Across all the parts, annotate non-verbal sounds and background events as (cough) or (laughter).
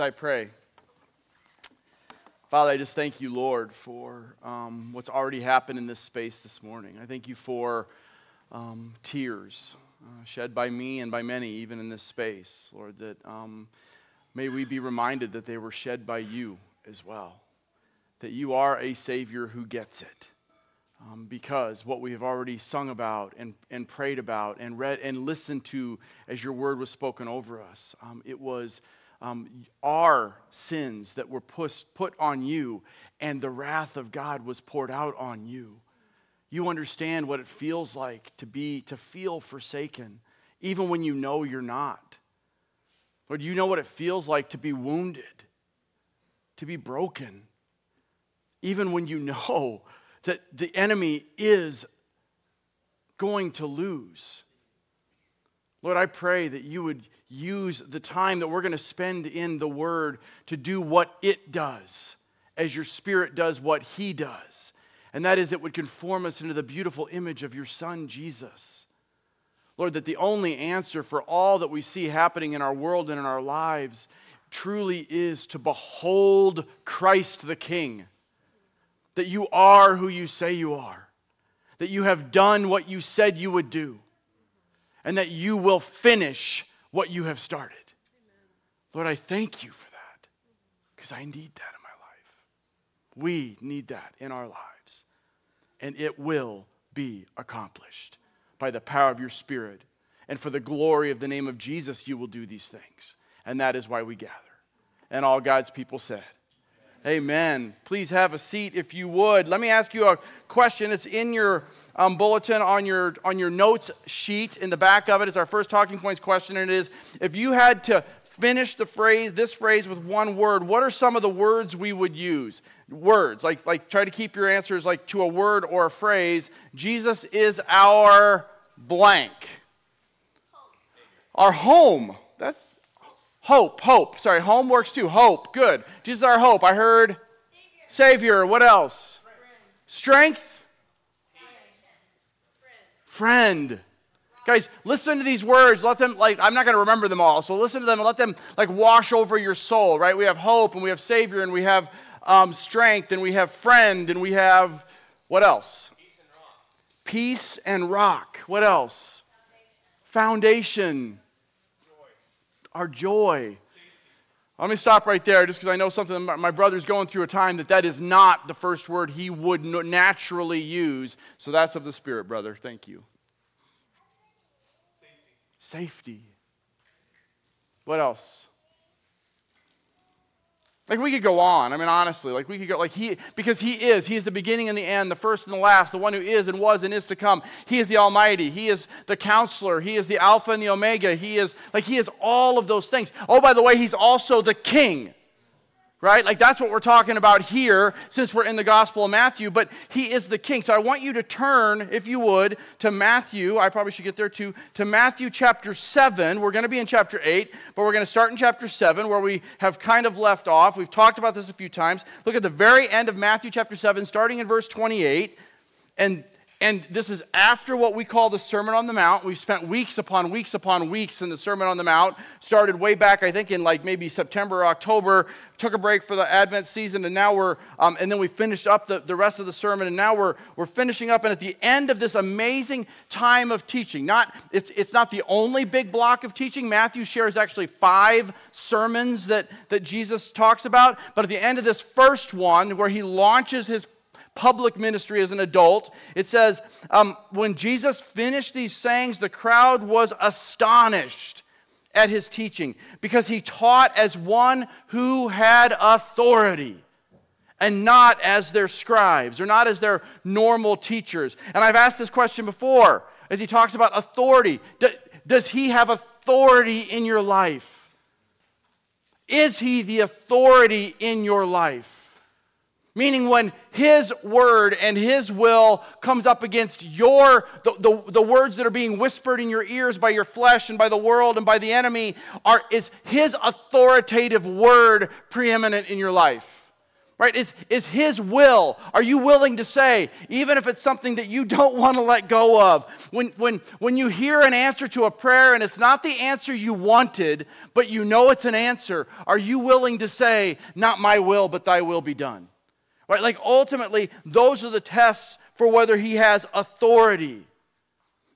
I pray. Father, I just thank you, Lord, for um, what's already happened in this space this morning. I thank you for um, tears uh, shed by me and by many, even in this space, Lord, that um, may we be reminded that they were shed by you as well, that you are a Savior who gets it. Um, because what we have already sung about and, and prayed about and read and listened to as your word was spoken over us, um, it was um, our sins that were put, put on you, and the wrath of God was poured out on you. You understand what it feels like to be to feel forsaken, even when you know you're not. Lord, you know what it feels like to be wounded, to be broken, even when you (laughs) know that the enemy is going to lose. Lord, I pray that you would use the time that we're going to spend in the Word to do what it does, as your Spirit does what He does. And that is, it would conform us into the beautiful image of your Son, Jesus. Lord, that the only answer for all that we see happening in our world and in our lives truly is to behold Christ the King. That you are who you say you are, that you have done what you said you would do, and that you will finish what you have started. Lord, I thank you for that because I need that in my life. We need that in our lives. And it will be accomplished by the power of your Spirit. And for the glory of the name of Jesus, you will do these things. And that is why we gather. And all God's people said, Amen. Please have a seat if you would. Let me ask you a question. It's in your um, bulletin on your, on your notes sheet. In the back of it. it is our first talking points question, and it is if you had to finish the phrase, this phrase with one word, what are some of the words we would use? Words, like, like try to keep your answers like to a word or a phrase. Jesus is our blank. Our home. That's Hope, hope. Sorry, home works too. Hope, good. Jesus is our hope. I heard Savior. Savior. What else? Friend. Strength? Friend. Friend. Guys, listen to these words. Let them, like, I'm not going to remember them all. So listen to them and let them, like, wash over your soul, right? We have hope and we have Savior and we have um, strength and we have friend and we have, what else? Peace and rock. Peace and rock. What else? Foundation. Foundation our joy. Let me stop right there just because I know something my brother's going through a time that that is not the first word he would naturally use. So that's of the Spirit, brother. Thank you. Safety. Safety. What else? Like we could go on. I mean, honestly, like we could go, like he, because he is, he is the beginning and the end, the first and the last, the one who is and was and is to come. He is the Almighty. He is the counselor. He is the Alpha and the Omega. He is, like, he is all of those things. Oh, by the way, he's also the King right? Like that's what we're talking about here since we're in the Gospel of Matthew, but he is the king. So I want you to turn, if you would, to Matthew. I probably should get there too, to Matthew chapter 7. We're going to be in chapter 8, but we're going to start in chapter 7 where we have kind of left off. We've talked about this a few times. Look at the very end of Matthew chapter 7, starting in verse 28. And and this is after what we call the Sermon on the Mount. We've spent weeks upon weeks upon weeks in the Sermon on the Mount. Started way back, I think, in like maybe September, or October. Took a break for the Advent season, and now we're, um, and then we finished up the, the rest of the sermon, and now we're, we're finishing up. And at the end of this amazing time of teaching, not, it's, it's not the only big block of teaching. Matthew shares actually five sermons that, that Jesus talks about. But at the end of this first one, where he launches his public ministry as an adult. It says, um, when Jesus finished these sayings, the crowd was astonished at his teaching because he taught as one who had authority and not as their scribes or not as their normal teachers. And I've asked this question before as he talks about authority. Does he have authority in your life? Is he the authority in your life? Meaning, when His word and His will comes up against your, the, the, the, words that are being whispered in your ears by your flesh and by the world and by the enemy, are, is His authoritative word preeminent in your life? Right? Is, is His will. Are you willing to say, even if it's something that you don't want to let go of? When, when, when you hear an answer to a prayer and it's not the answer you wanted, but you know it's an answer, are you willing to say, Not my will, but thy will be done? Right? Like ultimately, those are the tests for whether He has authority.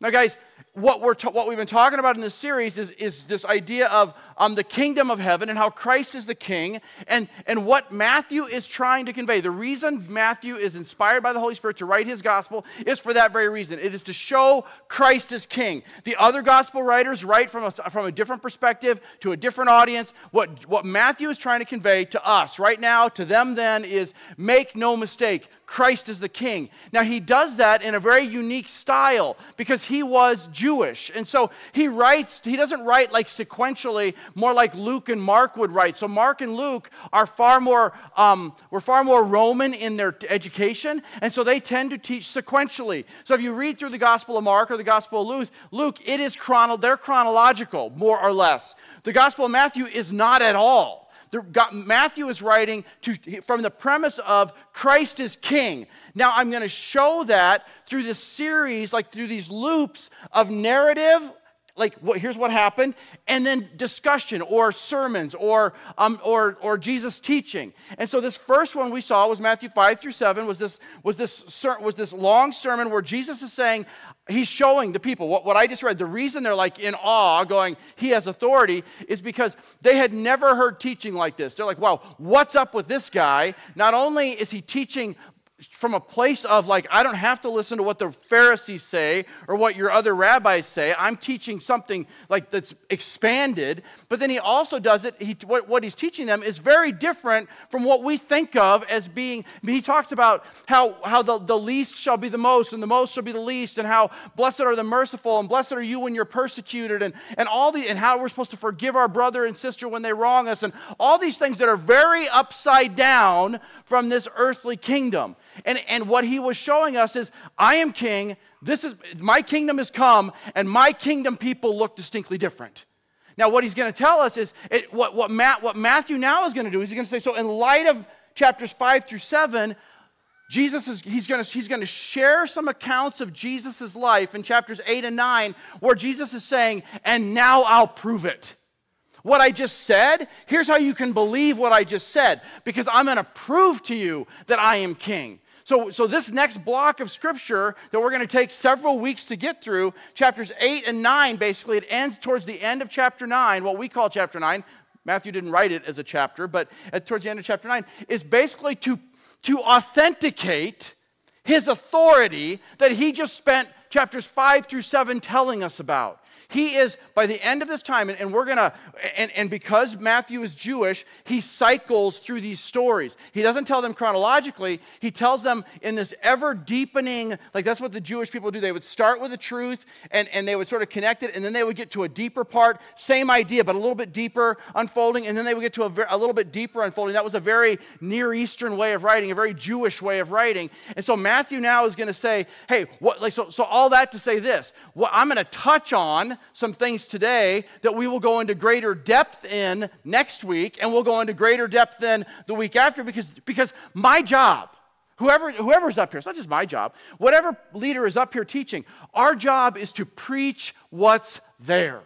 Now, guys, what, we're ta- what we've been talking about in this series is, is this idea of um, the kingdom of heaven and how Christ is the king and, and what Matthew is trying to convey. The reason Matthew is inspired by the Holy Spirit to write his gospel is for that very reason. It is to show Christ as king. The other gospel writers write from a, from a different perspective to a different audience. What, what Matthew is trying to convey to us right now, to them then, is make no mistake, Christ is the king. Now, he does that in a very unique style because he was Jewish. And so he writes, he doesn't write like sequentially, more like Luke and Mark would write. So Mark and Luke are far more, um, were far more Roman in their education. And so they tend to teach sequentially. So if you read through the Gospel of Mark or the Gospel of Luke, Luke it is chrono, they're chronological, more or less. The Gospel of Matthew is not at all. Matthew is writing to, from the premise of Christ is king. Now, I'm going to show that through this series, like through these loops of narrative, like here's what happened, and then discussion or sermons or, um, or, or Jesus teaching. And so this first one we saw was Matthew 5 through 7, was this, was this, was this long sermon where Jesus is saying, he's showing the people what, what I just read. The reason they're like in awe, going, He has authority, is because they had never heard teaching like this. They're like, Wow, what's up with this guy? Not only is he teaching from a place of like, I don't have to listen to what the Pharisees say or what your other rabbis say. I'm teaching something like that's expanded. But then he also does it, he, what, what he's teaching them is very different from what we think of as being. I mean, he talks about how, how the, the least shall be the most and the most shall be the least, and how blessed are the merciful and blessed are you when you're persecuted, and, and all the, and how we're supposed to forgive our brother and sister when they wrong us, and all these things that are very upside down from this earthly kingdom. And, and what he was showing us is, I am king, this is my kingdom has come, and my kingdom people look distinctly different. Now, what he's going to tell us is it, what, what, Matt, what Matthew now is going to do is he's going to say, so in light of chapters 5 through 7, Jesus is he's going to he's going to share some accounts of Jesus' life in chapters 8 and 9 where Jesus is saying, "And now I'll prove it." What I just said, here's how you can believe what I just said because I'm going to prove to you that I am king. So, so this next block of scripture that we're going to take several weeks to get through, chapters 8 and 9, basically, it ends towards the end of chapter 9, what we call chapter 9. Matthew didn't write it as a chapter, but at, towards the end of chapter 9, is basically to, to authenticate his authority that he just spent chapters 5 through 7 telling us about. He is, by the end of this time, and, and we're going to, and, and because Matthew is Jewish, he cycles through these stories. He doesn't tell them chronologically, he tells them in this ever deepening, like that's what the Jewish people do. They would start with the truth and, and they would sort of connect it, and then they would get to a deeper part, same idea, but a little bit deeper unfolding, and then they would get to a, a little bit deeper unfolding. That was a very Near Eastern way of writing, a very Jewish way of writing. And so Matthew now is going to say, hey, what, like, so, so all that to say this, what I'm going to touch on some things today that we will go into greater depth in next week, and we'll go into greater depth then the week after because, because my job, whoever, whoever's up here, it's not just my job, whatever leader is up here teaching, our job is to preach what's there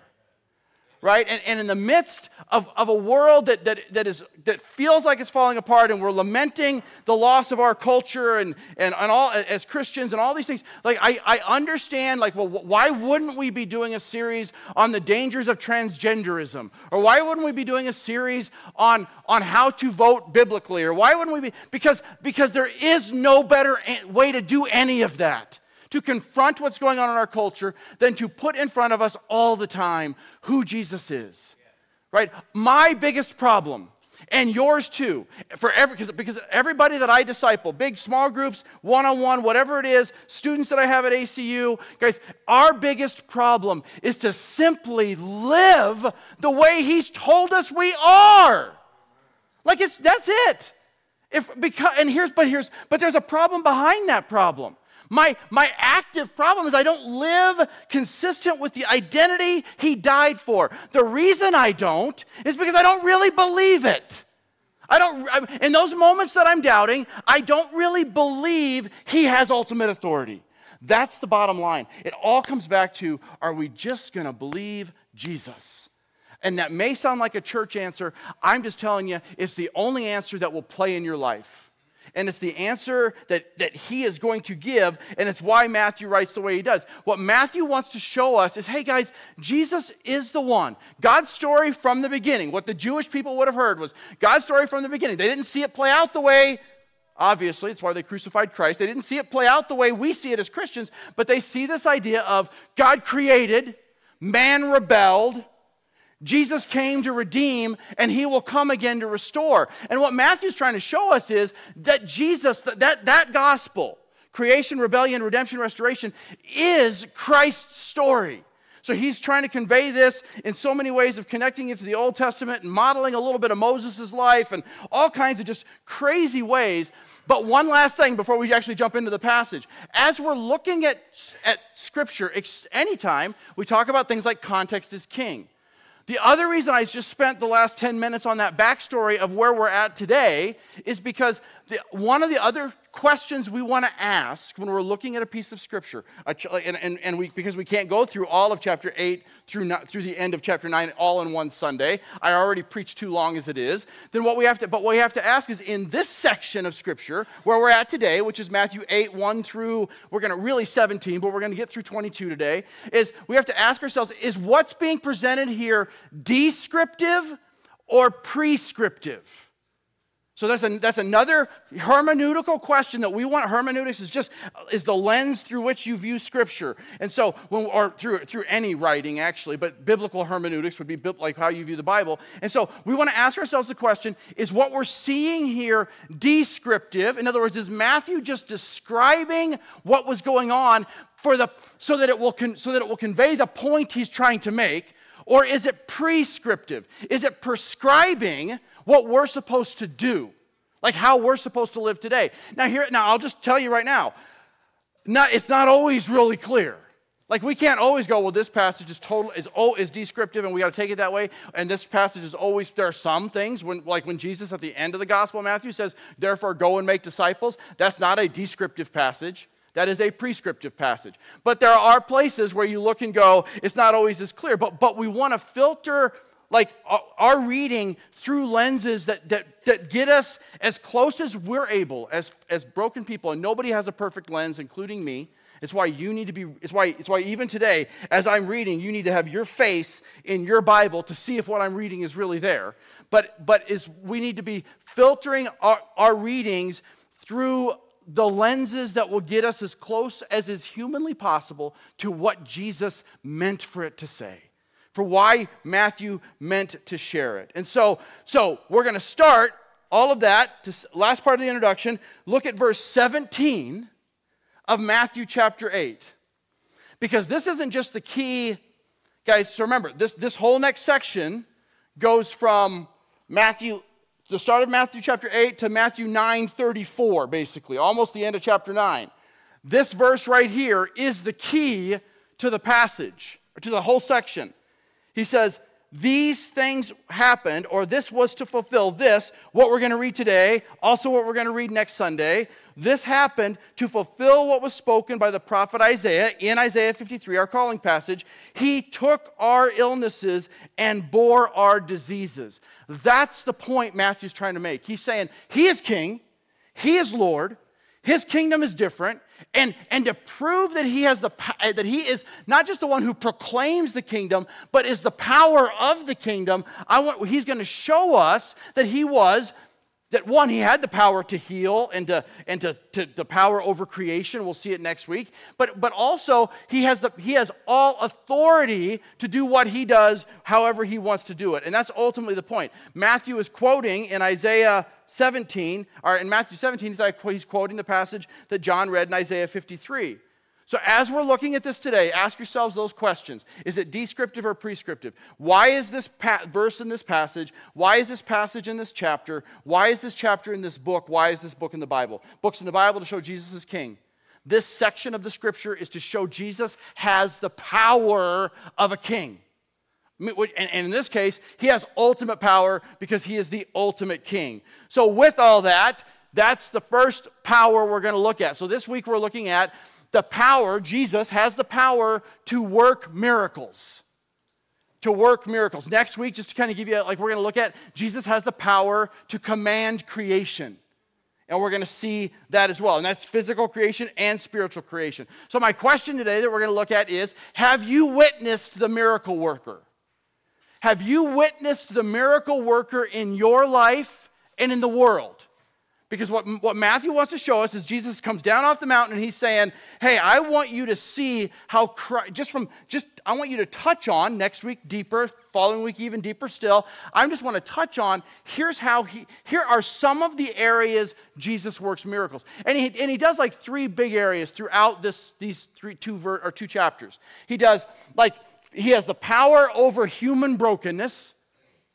right? And, and in the midst of, of a world that, that, that, is, that feels like it's falling apart and we're lamenting the loss of our culture and, and, and all as Christians and all these things, like I, I understand, like, well, why wouldn't we be doing a series on the dangers of transgenderism? Or why wouldn't we be doing a series on, on how to vote biblically? Or why wouldn't we be? Because, because there is no better way to do any of that to confront what's going on in our culture than to put in front of us all the time who Jesus is. Right? My biggest problem and yours too for every because everybody that i disciple big small groups one-on-one whatever it is students that i have at acu guys our biggest problem is to simply live the way he's told us we are like it's that's it if because and here's but here's but there's a problem behind that problem my, my active problem is I don't live consistent with the identity he died for. The reason I don't is because I don't really believe it. I don't don't, in those moments that I'm doubting, I don't really believe he has ultimate authority. That's the bottom line. It all comes back to are we just going to believe Jesus? And that may sound like a church answer. I'm just telling you, it's the only answer that will play in your life and it's the answer that, that he is going to give, and it's why Matthew writes the way he does. What Matthew wants to show us is hey, guys, Jesus is the one. God's story from the beginning, what the Jewish people would have heard was God's story from the beginning. They didn't see it play out the way Obviously, it's why they crucified Christ. They didn't see it play out the way we see it as Christians, but they see this idea of God created, man rebelled, Jesus came to redeem and he will come again to restore. And what Matthew's trying to show us is that Jesus, that, that, gospel, creation, rebellion, redemption, restoration, is Christ's story. So he's trying to convey this in so many ways of connecting it to the Old Testament and modeling a little bit of Moses' life and all kinds of just crazy ways. But one last thing before we actually jump into the passage. As we're looking at, at Scripture, anytime we talk about things like context is king. The other reason I just spent the last 10 minutes on that backstory of where we're at today is because the, one of the other questions we want to ask when we're looking at a piece of scripture, uh, and, and, and we, because we can't go through all of chapter 8 through, through the end of chapter 9 all in one Sunday, I already preached too long as it is, then what we have to, but what we have to ask is in this section of scripture, where we're at today, which is Matthew 8, 1 through, we're going to really 17, but we're going to get through 22 today, is we have to ask ourselves, is what's being presented here descriptive or prescriptive? So that's, a, that's another hermeneutical question that we want. Hermeneutics is just is the lens through which you view Scripture, and so when, or through through any writing actually, but biblical hermeneutics would be like how you view the Bible. And so we want to ask ourselves the question: Is what we're seeing here descriptive? In other words, is Matthew just describing what was going on for the so that it will con, so that it will convey the point he's trying to make, or is it prescriptive? Is it prescribing? What we're supposed to do, like how we're supposed to live today. Now, here, now I'll just tell you right now, not, it's not always really clear. Like we can't always go, well, this passage is total is oh is descriptive, and we got to take it that way. And this passage is always there are some things when like when Jesus at the end of the Gospel of Matthew says, "Therefore, go and make disciples." That's not a descriptive passage. That is a prescriptive passage. But there are places where you look and go, it's not always as clear. But but we want to filter like our reading through lenses that, that, that get us as close as we're able as, as broken people and nobody has a perfect lens including me. It's why you need to be it's why it's why even today as i'm reading you need to have your face in your bible to see if what i'm reading is really there. But but is we need to be filtering our, our readings through the lenses that will get us as close as is humanly possible to what jesus meant for it to say for why Matthew meant to share it. And so, so we're going to start all of that, to, last part of the introduction, look at verse 17 of Matthew chapter 8. Because this isn't just the key, guys, so remember, this, this whole next section goes from Matthew, the start of Matthew chapter 8 to Matthew 9 34, basically, almost the end of chapter 9. This verse right here is the key to the passage, or to the whole section. He says, These things happened, or this was to fulfill this, what we're going to read today, also what we're going to read next Sunday. This happened to fulfill what was spoken by the prophet Isaiah in Isaiah 53, our calling passage. He took our illnesses and bore our diseases. That's the point Matthew's trying to make. He's saying, He is king, He is Lord, His kingdom is different. And, and to prove that he has the uh, that he is not just the one who proclaims the kingdom, but is the power of the kingdom, I want he's going to show us that he was that one, he had the power to heal and to and to, to the power over creation. We'll see it next week. But but also he has the he has all authority to do what he does, however he wants to do it. And that's ultimately the point. Matthew is quoting in Isaiah 17, or in Matthew 17, he's, he's quoting the passage that John read in Isaiah 53. So, as we're looking at this today, ask yourselves those questions. Is it descriptive or prescriptive? Why is this pa- verse in this passage? Why is this passage in this chapter? Why is this chapter in this book? Why is this book in the Bible? Books in the Bible to show Jesus is king. This section of the scripture is to show Jesus has the power of a king. And in this case, he has ultimate power because he is the ultimate king. So, with all that, that's the first power we're going to look at. So, this week we're looking at the power, Jesus has the power to work miracles. To work miracles. Next week, just to kind of give you, like, we're going to look at Jesus has the power to command creation. And we're going to see that as well. And that's physical creation and spiritual creation. So, my question today that we're going to look at is Have you witnessed the miracle worker? Have you witnessed the miracle worker in your life and in the world? Because what, what Matthew wants to show us is Jesus comes down off the mountain and he's saying, Hey, I want you to see how Christ, just from, just, I want you to touch on next week deeper, following week even deeper still. I just want to touch on, here's how he, here are some of the areas Jesus works miracles. And he, and he does like three big areas throughout this, these three, two, ver, or two chapters. He does like, he has the power over human brokenness,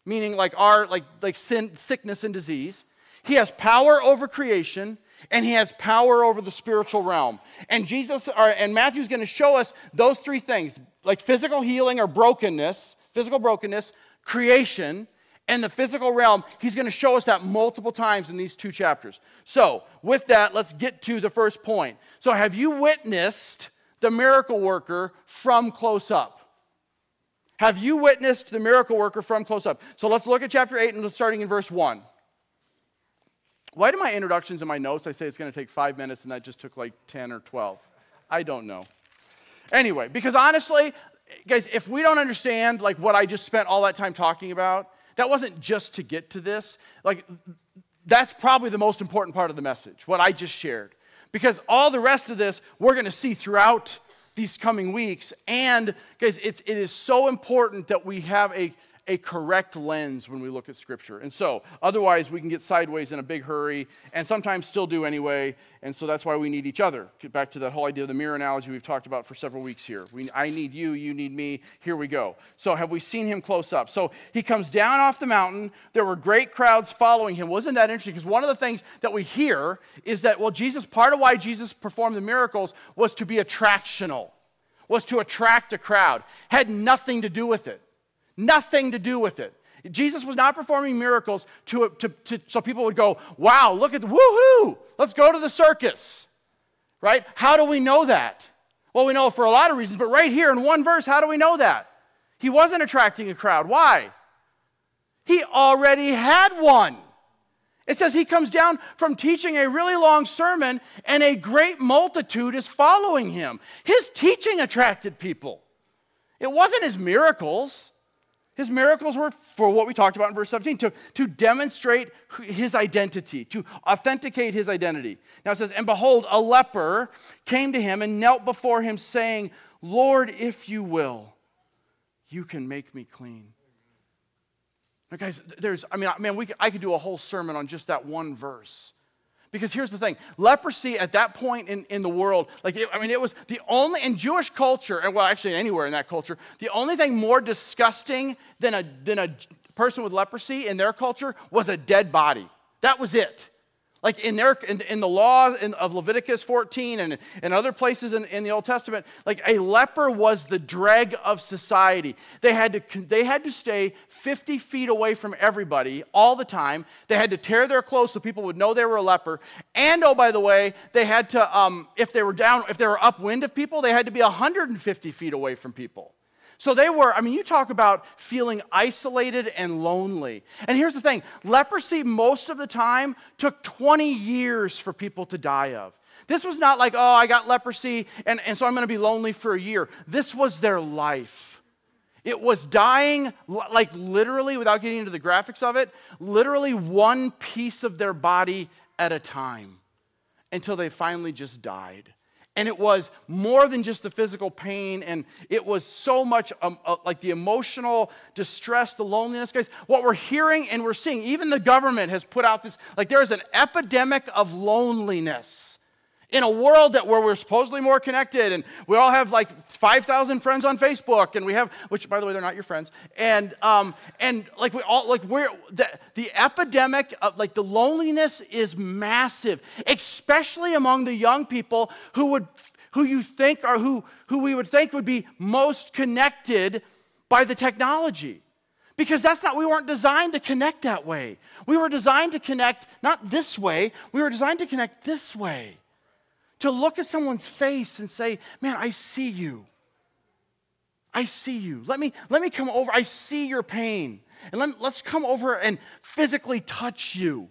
meaning like our, like, like sin, sickness and disease. He has power over creation and he has power over the spiritual realm. And Jesus or, and Matthew's going to show us those three things like physical healing or brokenness, physical brokenness, creation, and the physical realm. He's going to show us that multiple times in these two chapters. So, with that, let's get to the first point. So, have you witnessed the miracle worker from close up? Have you witnessed the miracle worker from close up? So, let's look at chapter 8 and starting in verse 1. Why do my introductions and my notes, I say it's going to take five minutes and that just took like 10 or 12? I don't know. Anyway, because honestly, guys, if we don't understand like what I just spent all that time talking about, that wasn't just to get to this. Like, that's probably the most important part of the message, what I just shared. Because all the rest of this we're going to see throughout these coming weeks. And, guys, it's, it is so important that we have a a correct lens when we look at Scripture. And so, otherwise, we can get sideways in a big hurry and sometimes still do anyway. And so, that's why we need each other. Get back to that whole idea of the mirror analogy we've talked about for several weeks here. We, I need you, you need me. Here we go. So, have we seen him close up? So, he comes down off the mountain. There were great crowds following him. Wasn't that interesting? Because one of the things that we hear is that, well, Jesus, part of why Jesus performed the miracles was to be attractional, was to attract a crowd, had nothing to do with it. Nothing to do with it. Jesus was not performing miracles to, to, to, so people would go, wow, look at the woohoo, let's go to the circus. Right? How do we know that? Well, we know for a lot of reasons, but right here in one verse, how do we know that? He wasn't attracting a crowd. Why? He already had one. It says he comes down from teaching a really long sermon, and a great multitude is following him. His teaching attracted people, it wasn't his miracles. His miracles were for what we talked about in verse 17 to, to demonstrate his identity, to authenticate his identity. Now it says, And behold, a leper came to him and knelt before him, saying, Lord, if you will, you can make me clean. Now, guys, there's, I mean, man, we, I could do a whole sermon on just that one verse. Because here's the thing leprosy at that point in, in the world, like, it, I mean, it was the only, in Jewish culture, and well, actually anywhere in that culture, the only thing more disgusting than a, than a person with leprosy in their culture was a dead body. That was it. Like in, their, in, in the law in, of Leviticus 14 and, and other places in, in the Old Testament, like a leper was the dreg of society. They had, to, they had to stay 50 feet away from everybody all the time. They had to tear their clothes so people would know they were a leper. And oh, by the way, they had to, um, if they were down, if they were upwind of people, they had to be 150 feet away from people. So they were, I mean, you talk about feeling isolated and lonely. And here's the thing leprosy, most of the time, took 20 years for people to die of. This was not like, oh, I got leprosy, and, and so I'm going to be lonely for a year. This was their life. It was dying, like literally, without getting into the graphics of it, literally one piece of their body at a time until they finally just died. And it was more than just the physical pain, and it was so much um, uh, like the emotional distress, the loneliness. Guys, what we're hearing and we're seeing, even the government has put out this like there is an epidemic of loneliness in a world that where we're supposedly more connected and we all have like 5000 friends on facebook and we have which by the way they're not your friends and um, and like we all like we're the, the epidemic of like the loneliness is massive especially among the young people who would who you think are who who we would think would be most connected by the technology. Because that's not, we weren't designed to connect that way. We were designed to connect not this way, we were designed to connect this way. To look at someone's face and say, Man, I see you. I see you. Let me, let me come over. I see your pain. And let, let's come over and physically touch you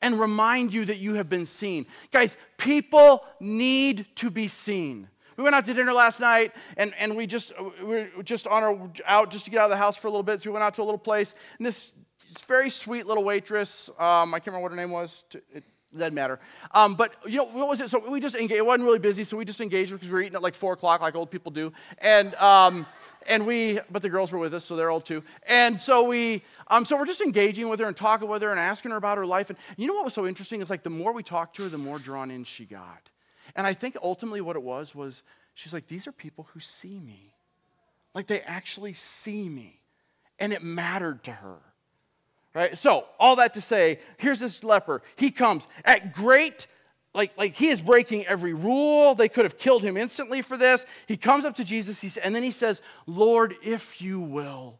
and remind you that you have been seen. Guys, people need to be seen. We went out to dinner last night and, and we just we were just on our out just to get out of the house for a little bit. So we went out to a little place and this very sweet little waitress, um, I can't remember what her name was. Doesn't matter. Um, but you know what was it? So we just engaged. It wasn't really busy, so we just engaged because we were eating at like four o'clock, like old people do. And um, and we, but the girls were with us, so they're old too. And so we, um, so we're just engaging with her and talking with her and asking her about her life. And you know what was so interesting? It's like the more we talked to her, the more drawn in she got. And I think ultimately what it was was she's like, these are people who see me, like they actually see me, and it mattered to her. Right? So, all that to say, here's this leper. He comes at great like, like he is breaking every rule. They could have killed him instantly for this. He comes up to Jesus, he, and then he says, Lord, if you will,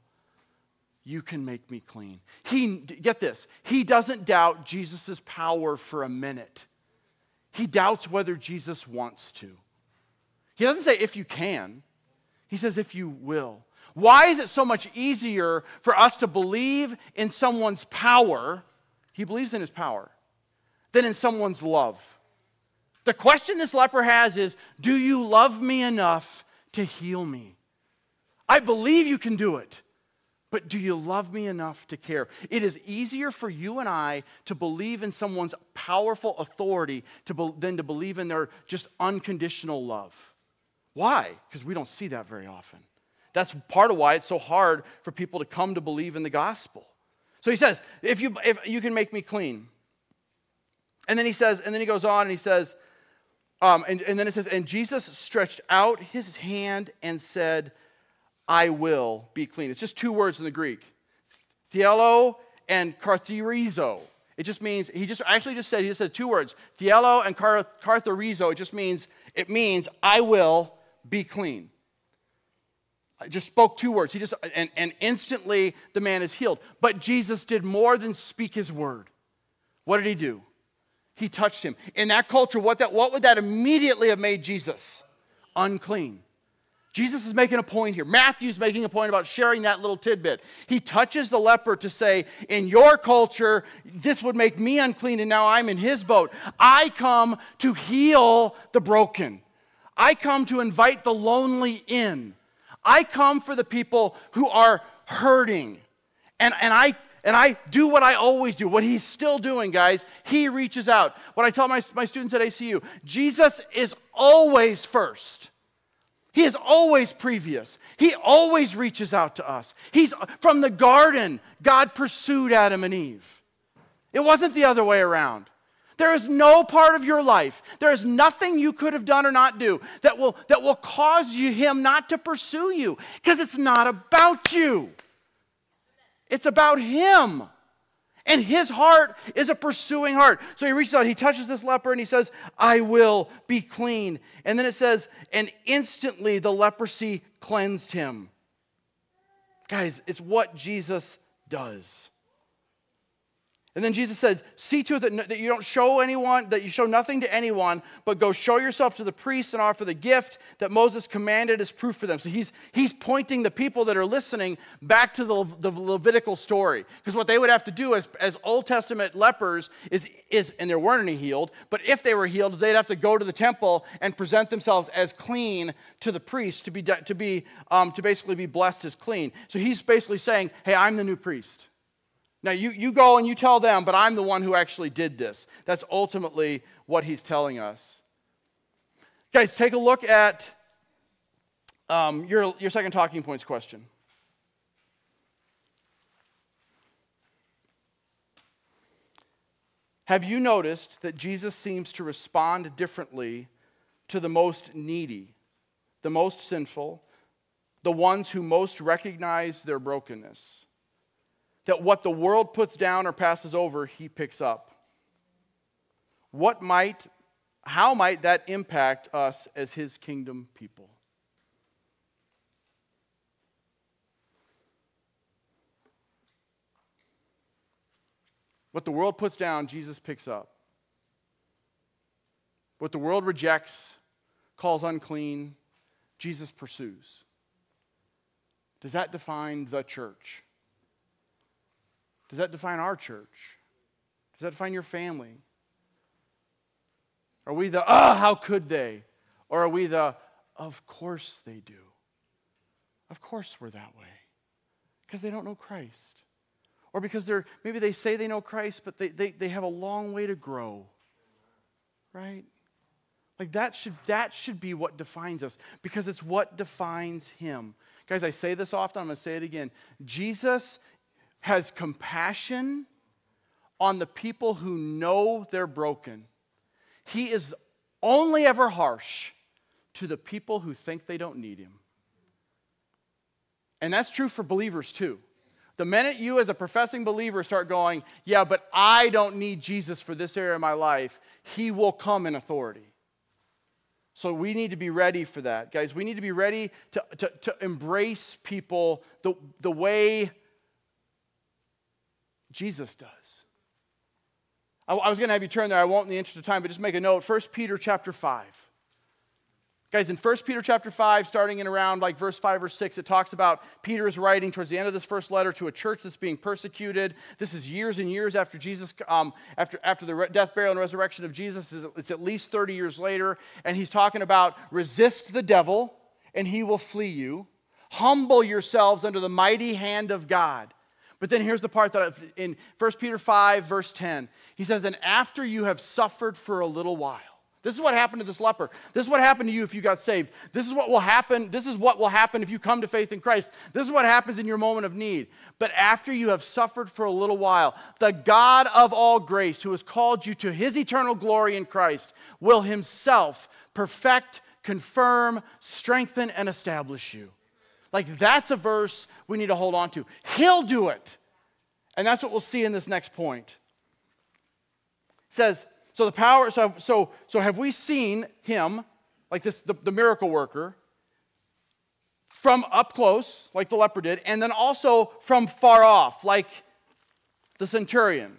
you can make me clean. He, get this, he doesn't doubt Jesus' power for a minute. He doubts whether Jesus wants to. He doesn't say if you can, he says if you will. Why is it so much easier for us to believe in someone's power? He believes in his power than in someone's love. The question this leper has is Do you love me enough to heal me? I believe you can do it, but do you love me enough to care? It is easier for you and I to believe in someone's powerful authority to be, than to believe in their just unconditional love. Why? Because we don't see that very often. That's part of why it's so hard for people to come to believe in the gospel. So he says, if you, if you can make me clean. And then he says, and then he goes on and he says, um, and, and then it says, and Jesus stretched out his hand and said, I will be clean. It's just two words in the Greek Thielo and kartherizo. It just means, he just actually just said, he just said two words, Thielo and kartherizo. It just means, it means, I will be clean. Just spoke two words. He just, and, and instantly the man is healed. But Jesus did more than speak his word. What did he do? he touched him. In that culture, what, that, what would that immediately have made Jesus? Unclean. Jesus is making a point here. Matthew's making a point about sharing that little tidbit. He touches the leper to say, In your culture, this would make me unclean, and now I'm in his boat. I come to heal the broken. I come to invite the lonely in. I come for the people who are hurting. And, and I and I do what I always do, what he's still doing, guys. He reaches out. What I tell my, my students at ACU Jesus is always first. He is always previous. He always reaches out to us. He's from the garden, God pursued Adam and Eve. It wasn't the other way around. There is no part of your life, there is nothing you could have done or not do that will, that will cause you, him not to pursue you because it's not about you. It's about him. And his heart is a pursuing heart. So he reaches out, he touches this leper, and he says, I will be clean. And then it says, and instantly the leprosy cleansed him. Guys, it's what Jesus does. And then Jesus said, See to it that, that you don't show anyone, that you show nothing to anyone, but go show yourself to the priests and offer the gift that Moses commanded as proof for them. So he's, he's pointing the people that are listening back to the, the Levitical story. Because what they would have to do as, as Old Testament lepers is, is, and there weren't any healed, but if they were healed, they'd have to go to the temple and present themselves as clean to the priest to be, to be um, to basically be blessed as clean. So he's basically saying, Hey, I'm the new priest. Now, you, you go and you tell them, but I'm the one who actually did this. That's ultimately what he's telling us. Guys, take a look at um, your, your second talking points question. Have you noticed that Jesus seems to respond differently to the most needy, the most sinful, the ones who most recognize their brokenness? that what the world puts down or passes over, he picks up. What might, how might that impact us as his kingdom people? What the world puts down, Jesus picks up. What the world rejects, calls unclean, Jesus pursues. Does that define the church? Does that define our church? Does that define your family? Are we the, oh, how could they? Or are we the, of course they do? Of course we're that way. Because they don't know Christ. Or because they're, maybe they say they know Christ, but they, they, they have a long way to grow. Right? Like that should, that should be what defines us because it's what defines him. Guys, I say this often, I'm going to say it again. Jesus has compassion on the people who know they're broken. He is only ever harsh to the people who think they don't need him. And that's true for believers too. The minute you, as a professing believer, start going, Yeah, but I don't need Jesus for this area of my life, he will come in authority. So we need to be ready for that. Guys, we need to be ready to, to, to embrace people the, the way Jesus does. I, I was going to have you turn there. I won't in the interest of time, but just make a note. 1 Peter chapter 5. Guys, in 1 Peter chapter 5, starting in around like verse 5 or 6, it talks about Peter is writing towards the end of this first letter to a church that's being persecuted. This is years and years after Jesus, um, after, after the death, burial, and resurrection of Jesus. It's at least 30 years later. And he's talking about resist the devil, and he will flee you. Humble yourselves under the mighty hand of God. But then here's the part that in 1 Peter 5, verse 10, he says, And after you have suffered for a little while, this is what happened to this leper. This is what happened to you if you got saved. This is what will happen. This is what will happen if you come to faith in Christ. This is what happens in your moment of need. But after you have suffered for a little while, the God of all grace, who has called you to his eternal glory in Christ, will himself perfect, confirm, strengthen, and establish you. Like that's a verse we need to hold on to. He'll do it. And that's what we'll see in this next point. It says, so the power, so, so, so have we seen him, like this, the, the miracle worker, from up close, like the leper did, and then also from far off, like the centurion.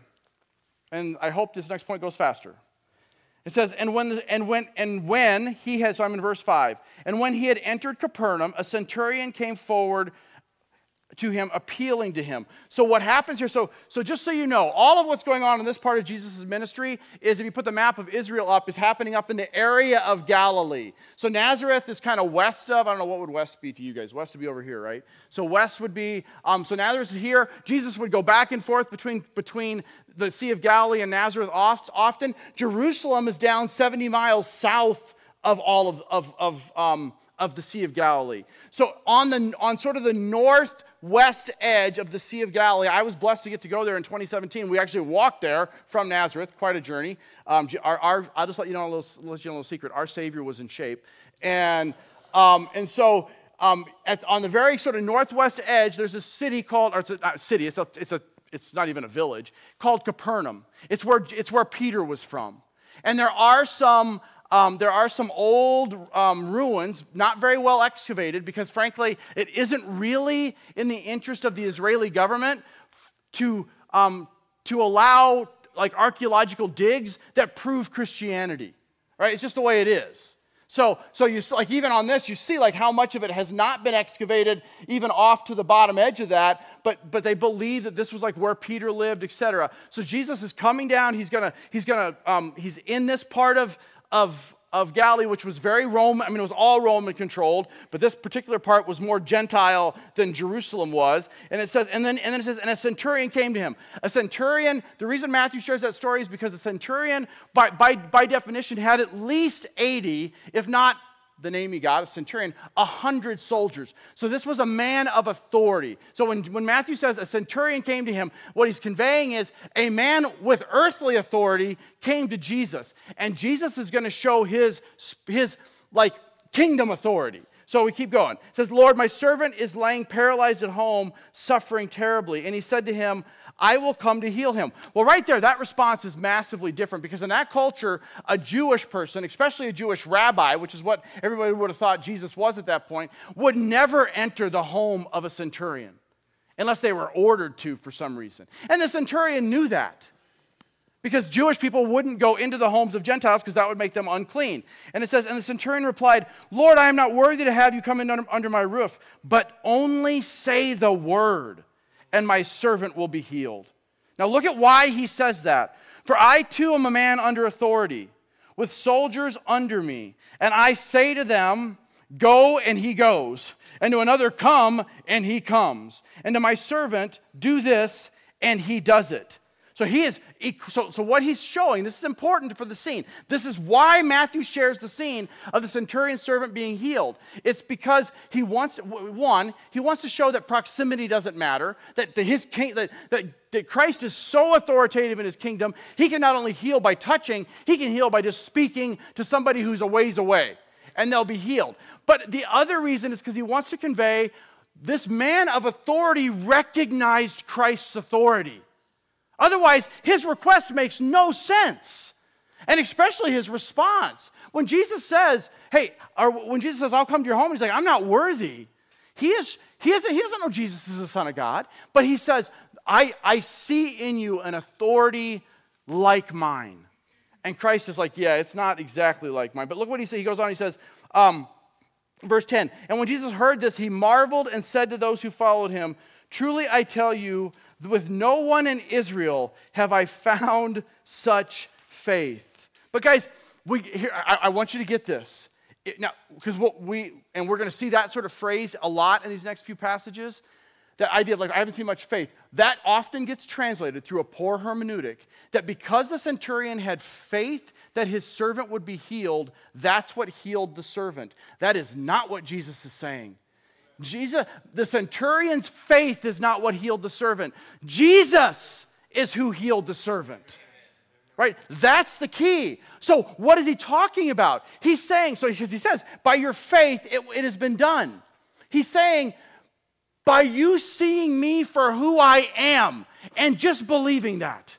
And I hope this next point goes faster. It says, and when, and when, and when he had, so I'm in verse 5, and when he had entered Capernaum, a centurion came forward to him, appealing to him. So, what happens here? So, so, just so you know, all of what's going on in this part of Jesus' ministry is if you put the map of Israel up, is happening up in the area of Galilee. So, Nazareth is kind of west of, I don't know, what would west be to you guys? West would be over here, right? So, west would be, um, so Nazareth is here. Jesus would go back and forth between, between the Sea of Galilee and Nazareth often. Jerusalem is down 70 miles south of all of, of, of, um, of the Sea of Galilee. So, on, the, on sort of the north west edge of the Sea of Galilee. I was blessed to get to go there in 2017. We actually walked there from Nazareth, quite a journey. Um, our, our, I'll just let you know a little, let you know a little secret. Our Savior was in shape. And, um, and so um, at, on the very sort of northwest edge, there's a city called, or it's a city, it's a, it's a it's not even a village, called Capernaum. It's where, it's where Peter was from. And there are some um, there are some old um, ruins, not very well excavated, because frankly, it isn't really in the interest of the Israeli government to, um, to allow like archaeological digs that prove Christianity. Right? It's just the way it is. So, so you like even on this, you see like how much of it has not been excavated, even off to the bottom edge of that. But but they believe that this was like where Peter lived, etc. So Jesus is coming down. He's gonna he's gonna um, he's in this part of of, of Galilee, which was very Roman, I mean, it was all Roman controlled, but this particular part was more Gentile than Jerusalem was. And it says, and then, and then it says, and a centurion came to him. A centurion, the reason Matthew shares that story is because a centurion, by, by, by definition, had at least 80, if not the name he got, a centurion, a hundred soldiers. So this was a man of authority. So when, when Matthew says a centurion came to him, what he's conveying is a man with earthly authority came to Jesus. And Jesus is going to show his, his like kingdom authority. So we keep going. It says, Lord, my servant is laying paralyzed at home, suffering terribly. And he said to him, I will come to heal him. Well, right there, that response is massively different because in that culture, a Jewish person, especially a Jewish rabbi, which is what everybody would have thought Jesus was at that point, would never enter the home of a centurion unless they were ordered to for some reason. And the centurion knew that. because Jewish people wouldn't go into the homes of Gentiles because that would make them unclean. And it says, And the centurion replied, Lord, I am not worthy to have you come in under, under my roof, but only say the word, and my servant will be healed. Now look at why he says that. For I too am a man under authority, with soldiers under me, and I say to them, Go, and he goes, and to another, Come, and he comes, and to my servant, Do this, and he does it. So he is so, so what he's showing, this is important for the scene. This is why Matthew shares the scene of the centurion servant being healed. It's because he wants to, one, he wants to show that proximity doesn't matter, that his that, that, that Christ is so authoritative in his kingdom, he can not only heal by touching, he can heal by just speaking to somebody who's a ways away, and they'll be healed. But the other reason is because he wants to convey this man of authority recognized Christ's authority. Otherwise, his request makes no sense. And especially his response. When Jesus says, hey, or when Jesus says, I'll come to your home, he's like, I'm not worthy. He, is, he, isn't, he doesn't know Jesus is the Son of God, but he says, I, I see in you an authority like mine. And Christ is like, yeah, it's not exactly like mine. But look what he says. He goes on, he says, um, verse 10 And when Jesus heard this, he marveled and said to those who followed him, Truly I tell you, with no one in Israel have I found such faith. But guys, we, here, I, I want you to get this. It, now, because what we, and we're going to see that sort of phrase a lot in these next few passages. That idea of like, I haven't seen much faith, that often gets translated through a poor hermeneutic. That because the centurion had faith that his servant would be healed, that's what healed the servant. That is not what Jesus is saying. Jesus, the centurion's faith is not what healed the servant. Jesus is who healed the servant. Right? That's the key. So, what is he talking about? He's saying, so because he says, by your faith, it, it has been done. He's saying, by you seeing me for who I am and just believing that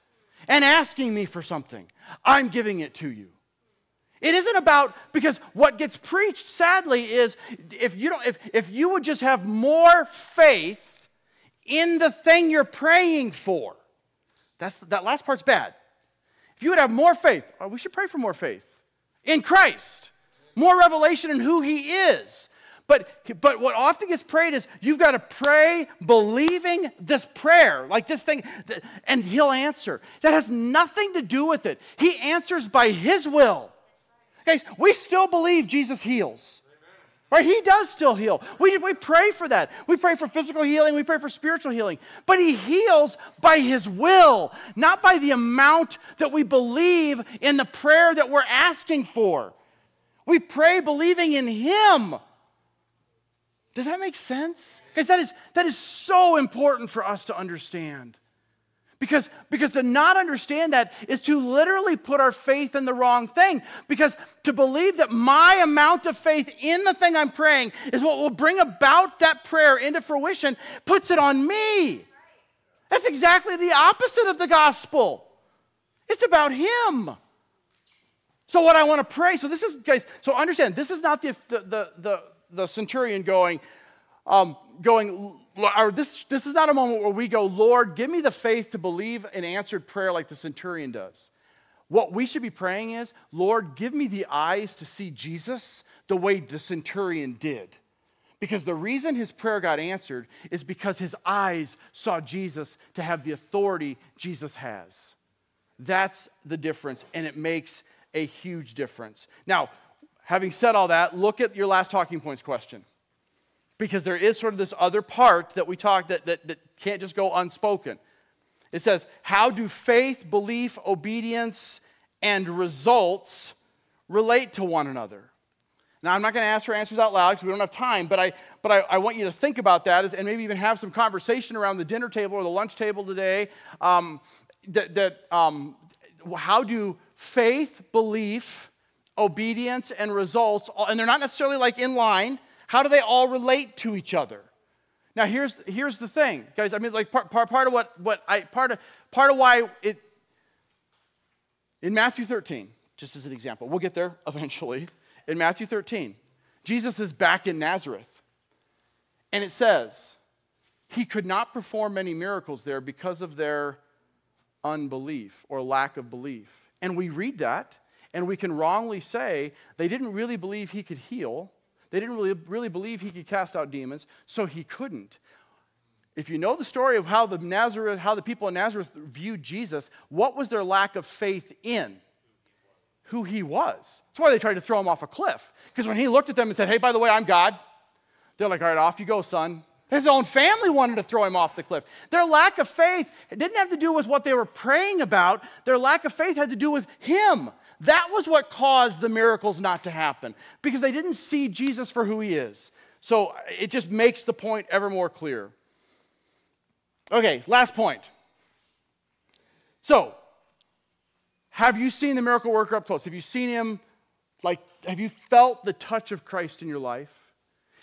and asking me for something, I'm giving it to you. It isn't about, because what gets preached, sadly, is if you, don't, if, if you would just have more faith in the thing you're praying for, that's, that last part's bad. If you would have more faith, oh, we should pray for more faith in Christ, more revelation in who He is. But, but what often gets prayed is you've got to pray believing this prayer, like this thing, and He'll answer. That has nothing to do with it. He answers by His will. Guys, we still believe Jesus heals. Right? He does still heal. We, we pray for that. We pray for physical healing, we pray for spiritual healing. But He heals by His will, not by the amount that we believe in the prayer that we're asking for. We pray believing in Him. Does that make sense? Because that is, that is so important for us to understand. Because, because to not understand that is to literally put our faith in the wrong thing. Because to believe that my amount of faith in the thing I'm praying is what will bring about that prayer into fruition puts it on me. That's exactly the opposite of the gospel. It's about Him. So, what I want to pray, so this is, guys, so understand, this is not the, the, the, the, centurion going, um, going, or this, this is not a moment where we go, Lord, give me the faith to believe an answered prayer like the centurion does. What we should be praying is, Lord, give me the eyes to see Jesus the way the centurion did. Because the reason his prayer got answered is because his eyes saw Jesus to have the authority Jesus has. That's the difference, and it makes a huge difference. Now, having said all that, look at your last talking points question because there is sort of this other part that we talk that, that, that can't just go unspoken. It says, How do faith, belief, obedience, and results relate to one another? Now, I'm not going to ask for answers out loud because we don't have time, but, I, but I, I, want you to think about that and maybe even have some conversation around the dinner table or the lunch table today. Um, that, that um, how do faith, belief, obedience, and results, and they're not necessarily like in line, how do they all relate to each other? Now, here's, here's the thing, guys. I mean, like part, part, part of what, what I part of part of why it in Matthew 13, just as an example, we'll get there (laughs) eventually. In Matthew 13, Jesus is back in Nazareth. And it says, he could not perform many miracles there because of their unbelief or lack of belief. And we read that, and we can wrongly say they didn't really believe he could heal. They didn't really, really believe he could cast out demons, so he couldn't. If you know the story of how the Nazareth, how the people in Nazareth viewed Jesus, what was their lack of faith in? Who he was. That's why they tried to throw him off a cliff. Because when he looked at them and said, Hey, by the way, I'm God, they're like, All right, off you go, son. His own family wanted to throw him off the cliff. Their lack of faith didn't have to do with what they were praying about, their lack of faith had to do with him. That was what caused the miracles not to happen because they didn't see Jesus for who he is. So it just makes the point ever more clear. Okay, last point. So, have you seen the miracle worker up close? Have you seen him like have you felt the touch of Christ in your life?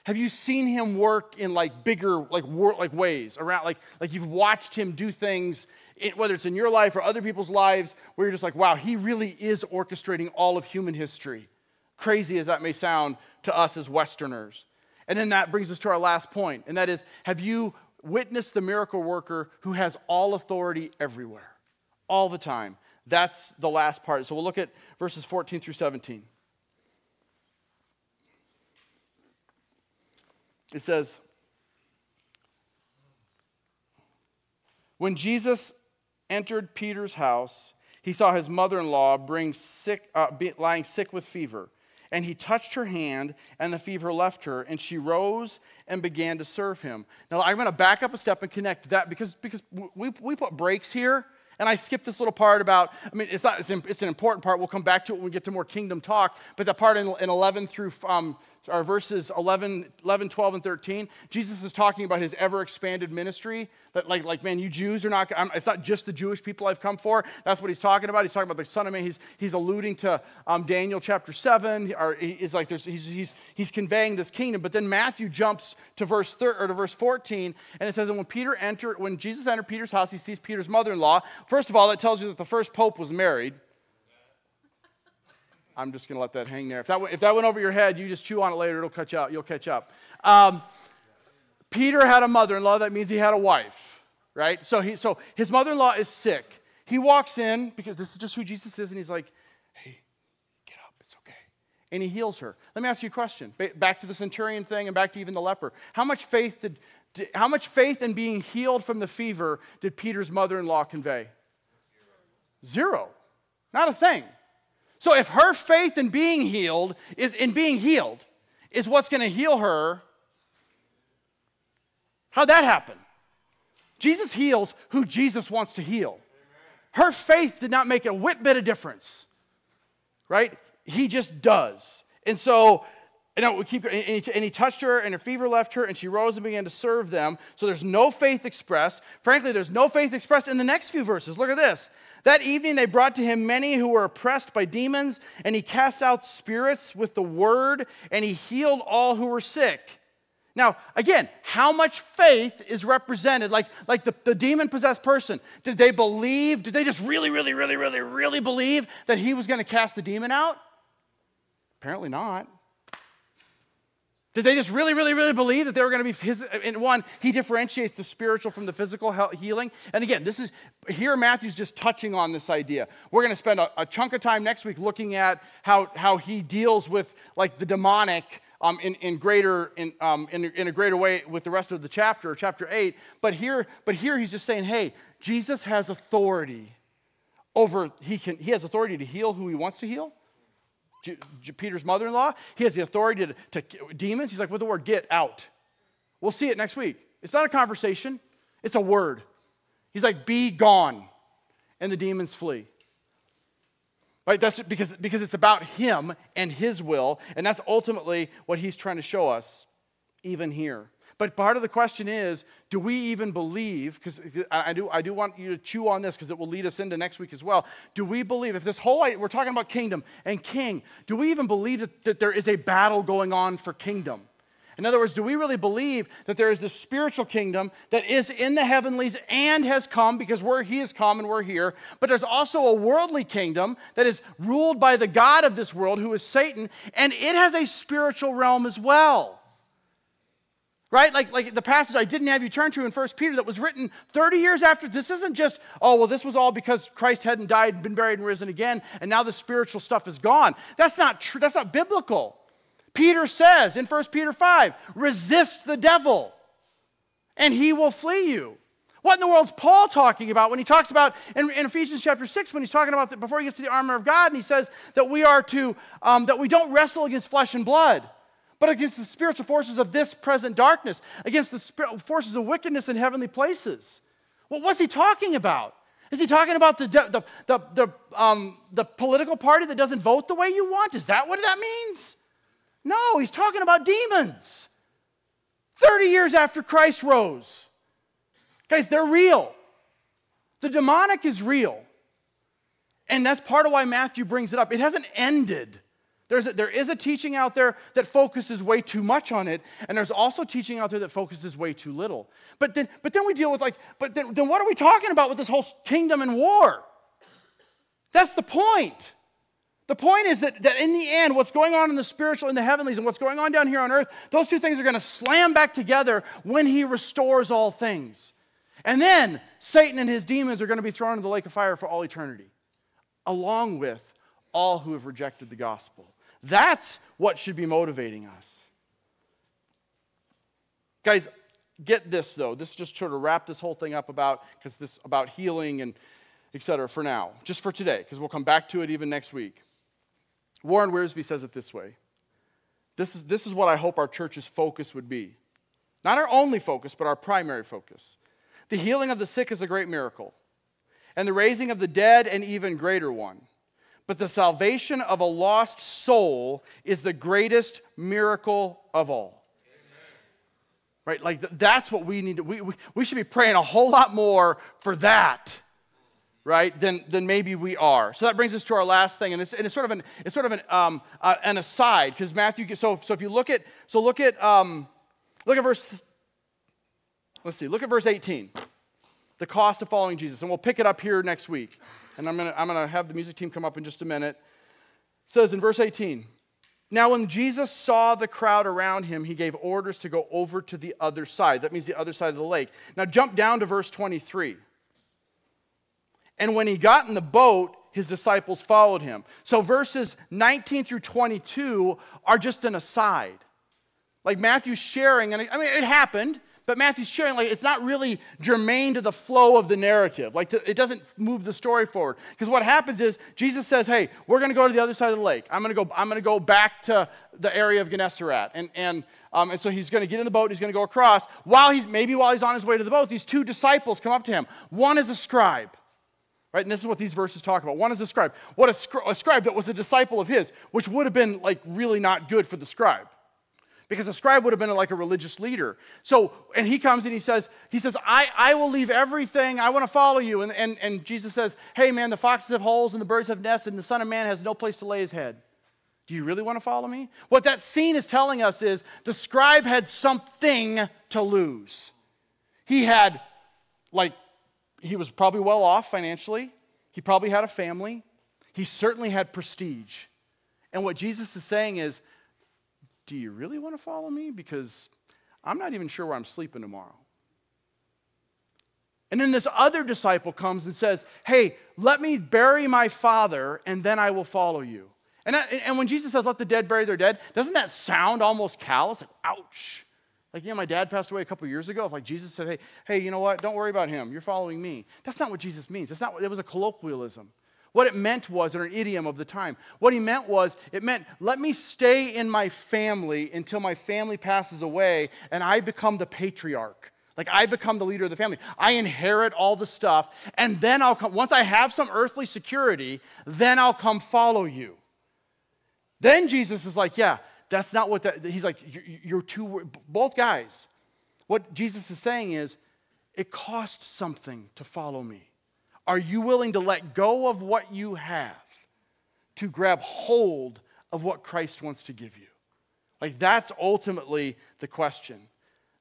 Have you seen him work in like bigger like wor- like ways around like like you've watched him do things in, whether it's in your life or other people's lives where you're just like wow, he really is orchestrating all of human history. Crazy as that may sound to us as westerners. And then that brings us to our last point, and that is have you witnessed the miracle worker who has all authority everywhere? All the time. That's the last part. So we'll look at verses 14 through 17. It says, When Jesus entered Peter's house, he saw his mother in law sick, uh, lying sick with fever. And he touched her hand, and the fever left her, and she rose and began to serve him. Now, I'm going to back up a step and connect that because, because we, we put breaks here and I skipped this little part about, I mean, it's, not, it's, an important part. We'll come back to it when we get to more kingdom talk. But the part in, in 11 through um, our verses 11, 11, 12, and 13, Jesus is talking about his ever expanded ministry. That, like, like, man, you Jews are not, I'm, it's not just the Jewish people I've come for. That's what he's talking about. He's talking about the Son of Man. He's, he's alluding to um, Daniel chapter 7. Or he's like, there's, he's, he's, he's conveying this kingdom. But then Matthew jumps to verse, thir- or to verse 14, and it says, And when Peter entered, when Jesus entered Peter's house, he sees Peter's mother in law. First of all, that tells you that the first pope was married. I'm just going to let that hang there. If that, if that went over your head, you just chew on it later. It'll catch up. You'll catch up. Um, Peter had a mother-in-law. That means he had a wife, right? So, he, so his mother-in-law is sick. He walks in because this is just who Jesus is, and he's like, "Hey, get up. It's okay." And he heals her. Let me ask you a question. Back to the centurion thing, and back to even the leper. How much faith did, how much faith in being healed from the fever did Peter's mother-in-law convey? Zero. Zero. Not a thing. So if her faith in being healed is in being healed is what's going to heal her, how'd that happen? Jesus heals who Jesus wants to heal. Her faith did not make a whit bit of difference, right? He just does. And so, know, we keep, and he, and he touched her, and her fever left her, and she rose and began to serve them. So there's no faith expressed. Frankly, there's no faith expressed in the next few verses. Look at this. That evening they brought to him many who were oppressed by demons, and he cast out spirits with the word, and he healed all who were sick. Now, again, how much faith is represented? Like, like the, the demon possessed person, did they believe? Did they just really, really, really, really, really believe that he was going to cast the demon out? Apparently not. Did they just really, really, really believe that they were going to be his? In one, he differentiates the spiritual from the physical healing. And again, this is here Matthew's just touching on this idea. We're going to spend a, a chunk of time next week looking at how, how he deals with like the demonic um, in, in, greater, in, um, in, in a greater way with the rest of the chapter, chapter 8. But here, but here he's just saying, hey, Jesus has authority over, he, can, he has authority to heal who he wants to heal. Peter's mother in law. He has the authority to, to demons. He's like, with the word get out. We'll see it next week. It's not a conversation, it's a word. He's like, be gone. And the demons flee. Right? That's because, because it's about him and his will, and that's ultimately what he's trying to show us, even here. But part of the question is do we even believe? Because I do, I do want you to chew on this because it will lead us into next week as well. Do we believe, if this whole, we're talking about kingdom and king, do we even believe that, that there is a battle going on for kingdom? In other words, do we really believe that there is this spiritual kingdom that is in the heavenlies and has come because we're, he has come and we're here, but there's also a worldly kingdom that is ruled by the God of this world, who is Satan, and it has a spiritual realm as well. Right? Like, like the passage I didn't have you turn to in 1 Peter that was written 30 years after. This isn't just, oh, well, this was all because Christ hadn't died, and been buried, and risen again, and now the spiritual stuff is gone. That's not true. That's not biblical. Peter says in 1 Peter 5, resist the devil, and he will flee you. What in the world's Paul talking about when he talks about in, in, Ephesians chapter 6, when he's talking about the, before he gets to the armor of God, and he says that we are to, um, that we don't wrestle against flesh and blood but against the spiritual forces of this present darkness, against the forces of wickedness in heavenly places. Well, what's he talking about? Is he talking about the, the, the, the, um, the political party that doesn't vote the way you want? Is that what that means? No, he's talking about demons. 30 years after Christ rose. Guys, they're real. The demonic is real. And that's part of why Matthew brings it up. It hasn't ended. There's a, there is a teaching out there that focuses way too much on it, and there's also teaching out there that focuses way too little. But then, but then we deal with like, but then, then what are we talking about with this whole kingdom and war? That's the point. The point is that, that in the end, what's going on in the spiritual, in the heavenlies, and what's going on down here on earth, those two things are going to slam back together when he restores all things. And then Satan and his demons are going to be thrown into the lake of fire for all eternity, along with all who have rejected the gospel. That's what should be motivating us. Guys, get this though. This just sort of wrap this whole thing up about because this about healing and etc. for now, just for today, because we'll come back to it even next week. Warren Wiersbe says it this way. This is, this is what I hope our church's focus would be. Not our only focus, but our primary focus. The healing of the sick is a great miracle, and the raising of the dead, an even greater one. But the salvation of a lost soul is the greatest miracle of all. Right? Like that's what we need to, we, we, we should be praying a whole lot more for that right than, than maybe we are so that brings us to our last thing and it's, and it's sort of an it's sort of an um, uh, an aside because matthew so so if you look at so look at um, look at verse let's see look at verse 18 the cost of following jesus and we'll pick it up here next week and I'm going to I'm going to have the music team come up in just a minute. It says in verse 18, now when Jesus saw the crowd around him, he gave orders to go over to the other side. That means the other side of the lake. Now jump down to verse 23. And when he got in the boat, his disciples followed him. So verses 19 through 22 are just an aside. Like Matthew's sharing, and I mean, it happened. But Matthew's sharing, like, it's not really germane to the flow of the narrative. Like, to, it doesn't move the story forward. Because what happens is Jesus says, hey, we're going to go to the other side of the lake. I'm going to go, I'm going to go back to the area of Gennesaret. And, and, um, and so he's going to get in the boat, and he's going to go across. While he's, maybe while he's on his way to the boat, these two disciples come up to him. One is a scribe. Right, and this is what these verses talk about. One is a scribe. What a, scri- a scribe that was a disciple of his, which would have been like really not good for the scribe because a scribe would have been like a religious leader. So, and he comes and he says, he says, I, I will leave everything. I want to follow you. And, and, and Jesus says, hey, man, the foxes have holes and the birds have nests and the son of man has no place to lay his head. Do you really want to follow me? What that scene is telling us is the scribe had something to lose. He had, like, he was probably well off financially. He probably had a family. He certainly had prestige. And what Jesus is saying is, do you really want to follow me? Because I'm not even sure where I'm sleeping tomorrow. And then this other disciple comes and says, Hey, let me bury my father, and then I will follow you. And, and when Jesus says, Let the dead bury their dead, doesn't that sound almost callous? Like, ouch. Like, know, my dad passed away a couple years ago. If like Jesus said, Hey, hey, you know what? Don't worry about him. You're following me. That's not what Jesus means. That's not, it was a colloquialism. What it meant was, or an idiom of the time, what he meant was, it meant, let me stay in my family until my family passes away and I become the patriarch. Like I become the leader of the family. I inherit all the stuff, and then I'll come, once I have some earthly security, then I'll come follow you. Then Jesus is like, yeah, that's not what that, he's like, you're, you're two, both guys. What Jesus is saying is, it costs something to follow me. Are you willing to let go of what you have to grab hold of what Christ wants to give you? Like, that's ultimately the question.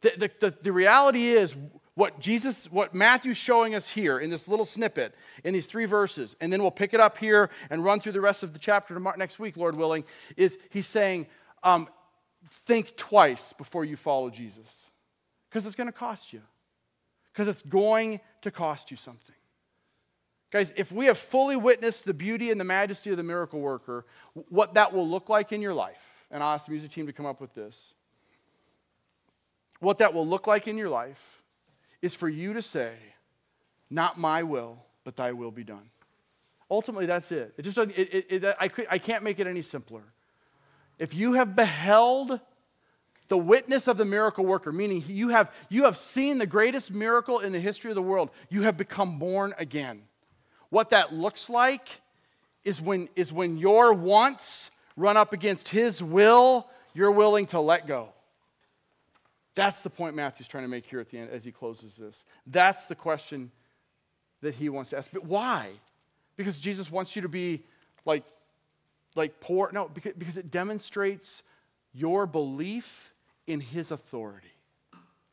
The, the, the, the, reality is what Jesus, what Matthew's showing us here in this little snippet, in these three verses, and then we'll pick it up here and run through the rest of the chapter next week, Lord willing, is he's saying, um, think twice before you follow Jesus. Because it's going to cost you. Because it's going to cost you something. Guys, if we have fully witnessed the beauty and the majesty of the miracle worker, what that will look like in your life, and I'll ask the music team to come up with this. What that will look like in your life is for you to say, Not my will, but thy will be done. Ultimately, that's it. It just it, it, it, I, could, I can't make it any simpler. If you have beheld the witness of the miracle worker, meaning you have, you have seen the greatest miracle in the history of the world, you have become born again. What that looks like is when, is when your wants run up against his will, you're willing to let go. That's the point Matthew's trying to make here at the end as he closes this. That's the question that he wants to ask. But why? Because Jesus wants you to be like, like poor. No, because, it demonstrates your belief in his authority.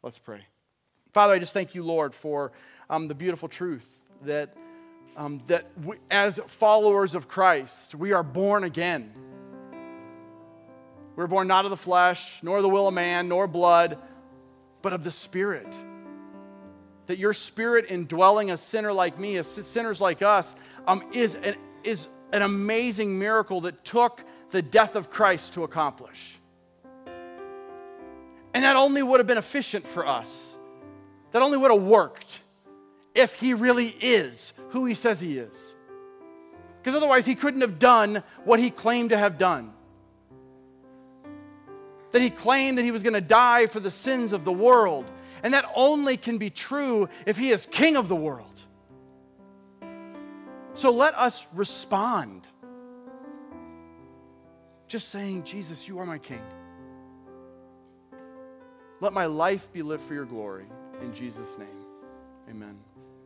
Let's pray. Father, I just thank you, Lord, for um, the beautiful truth that, um, that we, as followers of Christ, we are born again. We're born not of the flesh, nor the will of man, nor blood, but of the Spirit. That your Spirit indwelling a sinner like me, a sinners like us, um, is, an, is an amazing miracle that took the death of Christ to accomplish. And that only would have been efficient for us. That only would have worked if he really is who he says he is. Because otherwise, he couldn't have done what he claimed to have done. That he claimed that he was going to die for the sins of the world. And that only can be true if he is king of the world. So let us respond. Just saying, Jesus, you are my king. Let my life be lived for your glory. In Jesus' name, amen.